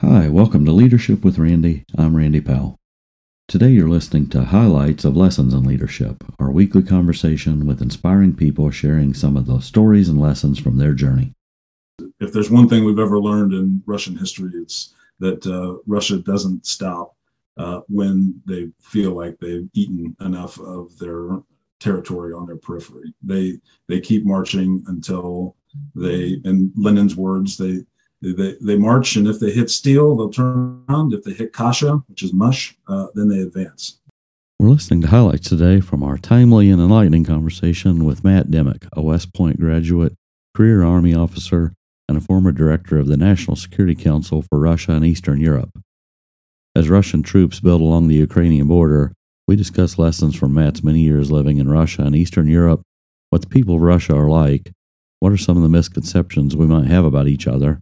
Hi, welcome to Leadership with Randy. I'm Randy Powell. Today you're listening to Highlights of Lessons in Leadership, our weekly conversation with inspiring people sharing some of the stories and lessons from their journey. If there's one thing we've ever learned in Russian history, it's that uh, Russia doesn't stop uh, when they feel like they've eaten enough of their territory on their periphery. They they keep marching until they, in Lenin's words, they they, they march, and if they hit steel, they'll turn around. If they hit kasha, which is mush, uh, then they advance. We're listening to highlights today from our timely and enlightening conversation with Matt Dimmick, a West Point graduate, career Army officer, and a former director of the National Security Council for Russia and Eastern Europe. As Russian troops build along the Ukrainian border, we discuss lessons from Matt's many years living in Russia and Eastern Europe, what the people of Russia are like, what are some of the misconceptions we might have about each other,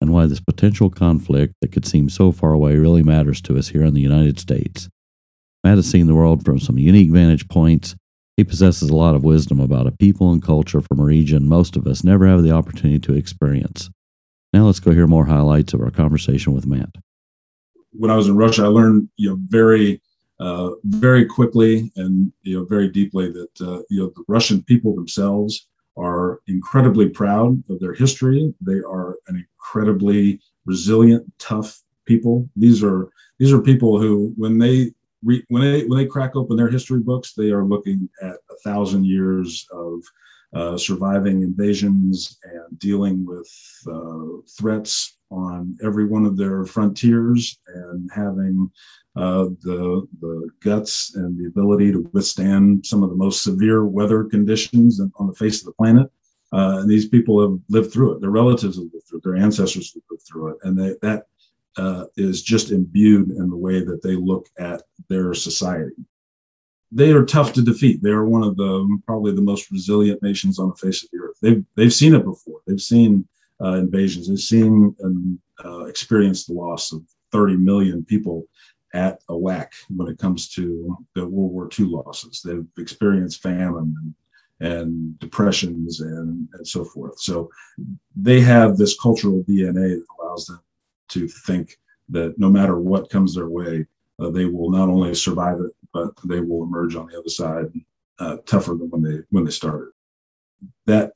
and why this potential conflict that could seem so far away really matters to us here in the United States. Matt has seen the world from some unique vantage points. He possesses a lot of wisdom about a people and culture from a region most of us never have the opportunity to experience. Now let's go hear more highlights of our conversation with Matt. When I was in Russia, I learned, you know, very, uh, very quickly and you know very deeply that uh, you know the Russian people themselves are incredibly proud of their history. They are incredibly resilient, tough people. These are these are people who, when they re, when they when they crack open their history books, they are looking at a thousand years of uh, surviving invasions and dealing with uh, threats on every one of their frontiers and having uh, the, the guts and the ability to withstand some of the most severe weather conditions on the face of the planet. Uh, and these people have lived through it. Their relatives have lived through it. Their ancestors have lived through it. And they, that uh, is just imbued in the way that they look at their society. They are tough to defeat. They are one of the probably the most resilient nations on the face of the earth. They've they've seen it before. They've seen uh, invasions. They've seen and uh, experienced the loss of 30 million people at a whack when it comes to the World War II losses. They've experienced famine and, and depressions and, and so forth. So they have this cultural DNA that allows them to think that no matter what comes their way, uh, they will not only survive it, but they will emerge on the other side uh, tougher than when they when they started. That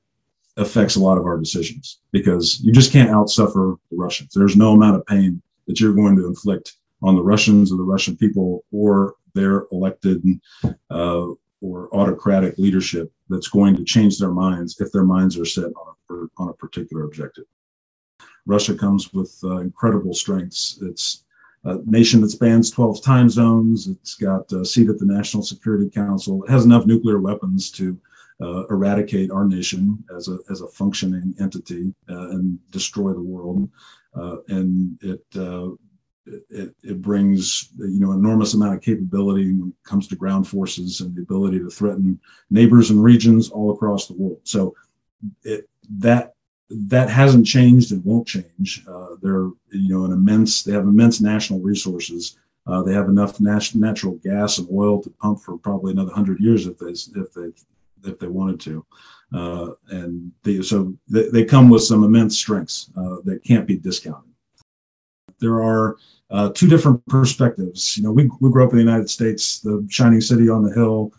affects a lot of our decisions because you just can't outsuffer the Russians. There's no amount of pain that you're going to inflict on the Russians or the Russian people or their elected uh, or autocratic leadership that's going to change their minds if their minds are set on a, on a particular objective. Russia comes with uh, incredible strengths. It's a nation that spans 12 time zones. It's got a seat at the National Security Council. It has enough nuclear weapons to uh, eradicate our nation as a, as a functioning entity uh, and destroy the world. Uh, and it uh, it, it brings you know enormous amount of capability when it comes to ground forces and the ability to threaten neighbors and regions all across the world. So it, that that hasn't changed and won't change. Uh, they're you know an immense they have immense national resources. Uh, they have enough nat- natural gas and oil to pump for probably another hundred years if they if they if they wanted to. Uh, and they, so they, they, come with some immense strengths uh, that can't be discounted. There are uh, two different perspectives. You know, we, we grew up in the United States, the shining city on the hill.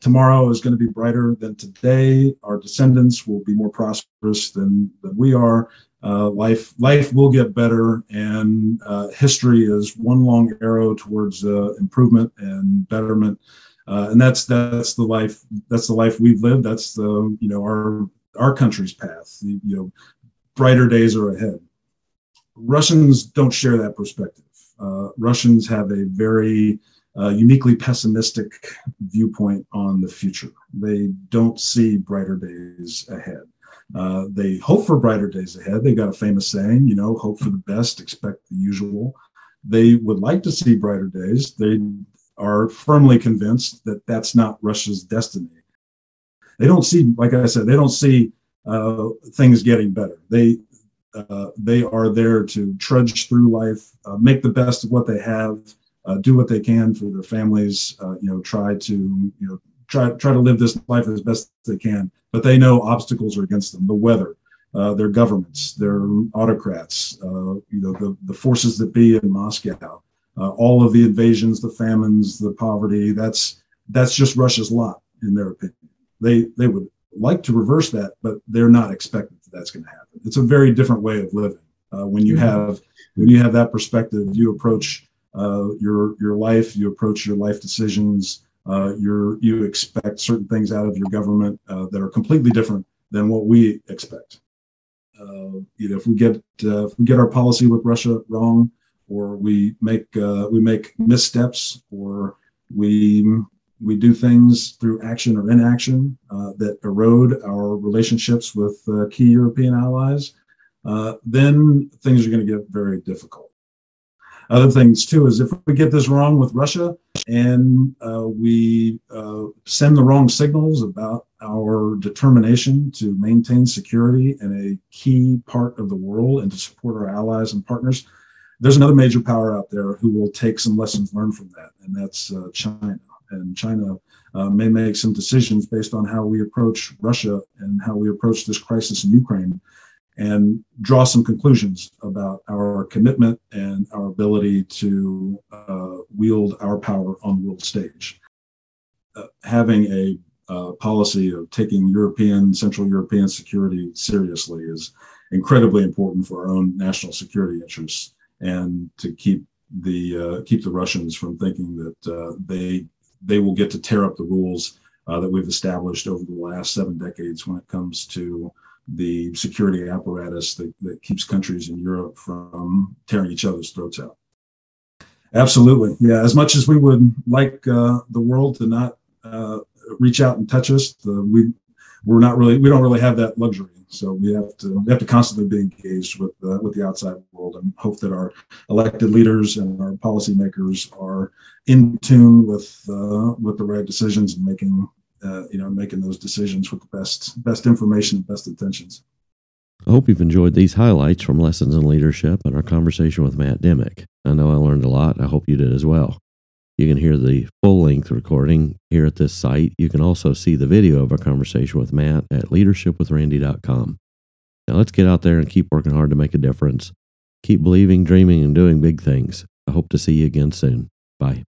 Tomorrow is going to be brighter than today. Our descendants will be more prosperous than, than we are. Uh, life life will get better, and uh, history is one long arrow towards uh, improvement and betterment. Uh, and that's that's the life that's the life we've lived. That's the you know our our country's path. You know, brighter days are ahead. Russians don't share that perspective. Uh, Russians have a very uh, uniquely pessimistic viewpoint on the future. They don't see brighter days ahead. Uh, they hope for brighter days ahead. They got a famous saying, you know, hope for the best, expect the usual. They would like to see brighter days. They are firmly convinced that that's not Russia's destiny. They don't see, like I said, they don't see uh, things getting better. They uh, they are there to trudge through life, uh, make the best of what they have, uh, do what they can for their families. Uh, you know, try to you know try try to live this life as best they can. But they know obstacles are against them. The weather, uh, their governments, their autocrats, you know, the, the forces that be in Moscow, all of the invasions, the famines, the poverty. That's that's just Russia's lot, in their opinion. They they would like to reverse that, but they're not that that's going to happen. It's a very different way of living. Uh, when you have when you have that perspective, you approach uh, your your life, you approach your life decisions. Uh, you you expect certain things out of your government uh, that are completely different than what we expect. Uh, you know, if we get uh, if we get our policy with Russia wrong, or we make we make missteps, or we we do things through action or inaction uh, that erode our relationships with uh, key European allies, uh, then things are going to get very difficult. Other things too is if we get this wrong with Russia and uh, we uh, send the wrong signals about our determination to maintain security in a key part of the world and to support our allies and partners, there's another major power out there who will take some lessons learned from that, and that's uh, China and China uh, may make some decisions based on how we approach Russia and how we approach this crisis in Ukraine and draw some conclusions about our commitment and our ability to uh, wield our power on the world stage. Uh, having a uh, policy of taking European, Central European security seriously is incredibly important for our own national security interests and to keep the uh, keep the Russians from thinking that uh, they they will get to tear up the rules uh, that we've established over the last seven decades when it comes to the security apparatus that, that keeps countries in Europe from tearing each other's throats out. Absolutely. Yeah. As much as we would like uh, the world to not uh, reach out and touch us, the, we, we're not really, we don't really have that luxury. So we have to we have to constantly be engaged with uh, with the outside world and hope that our elected leaders and our policymakers are in tune with uh, with the right decisions and making uh, you know making those decisions with the best best information and best intentions. I hope you've enjoyed these highlights from Lessons in Leadership and our conversation with Matt Dimmick. I know I learned a lot. I hope you did as well. You can hear the full length recording here at this site. You can also see the video of our conversation with Matt at leadershipwithrandy.com. Now let's get out there and keep working hard to make a difference. Keep believing, dreaming, and doing big things. I hope to see you again soon. Bye.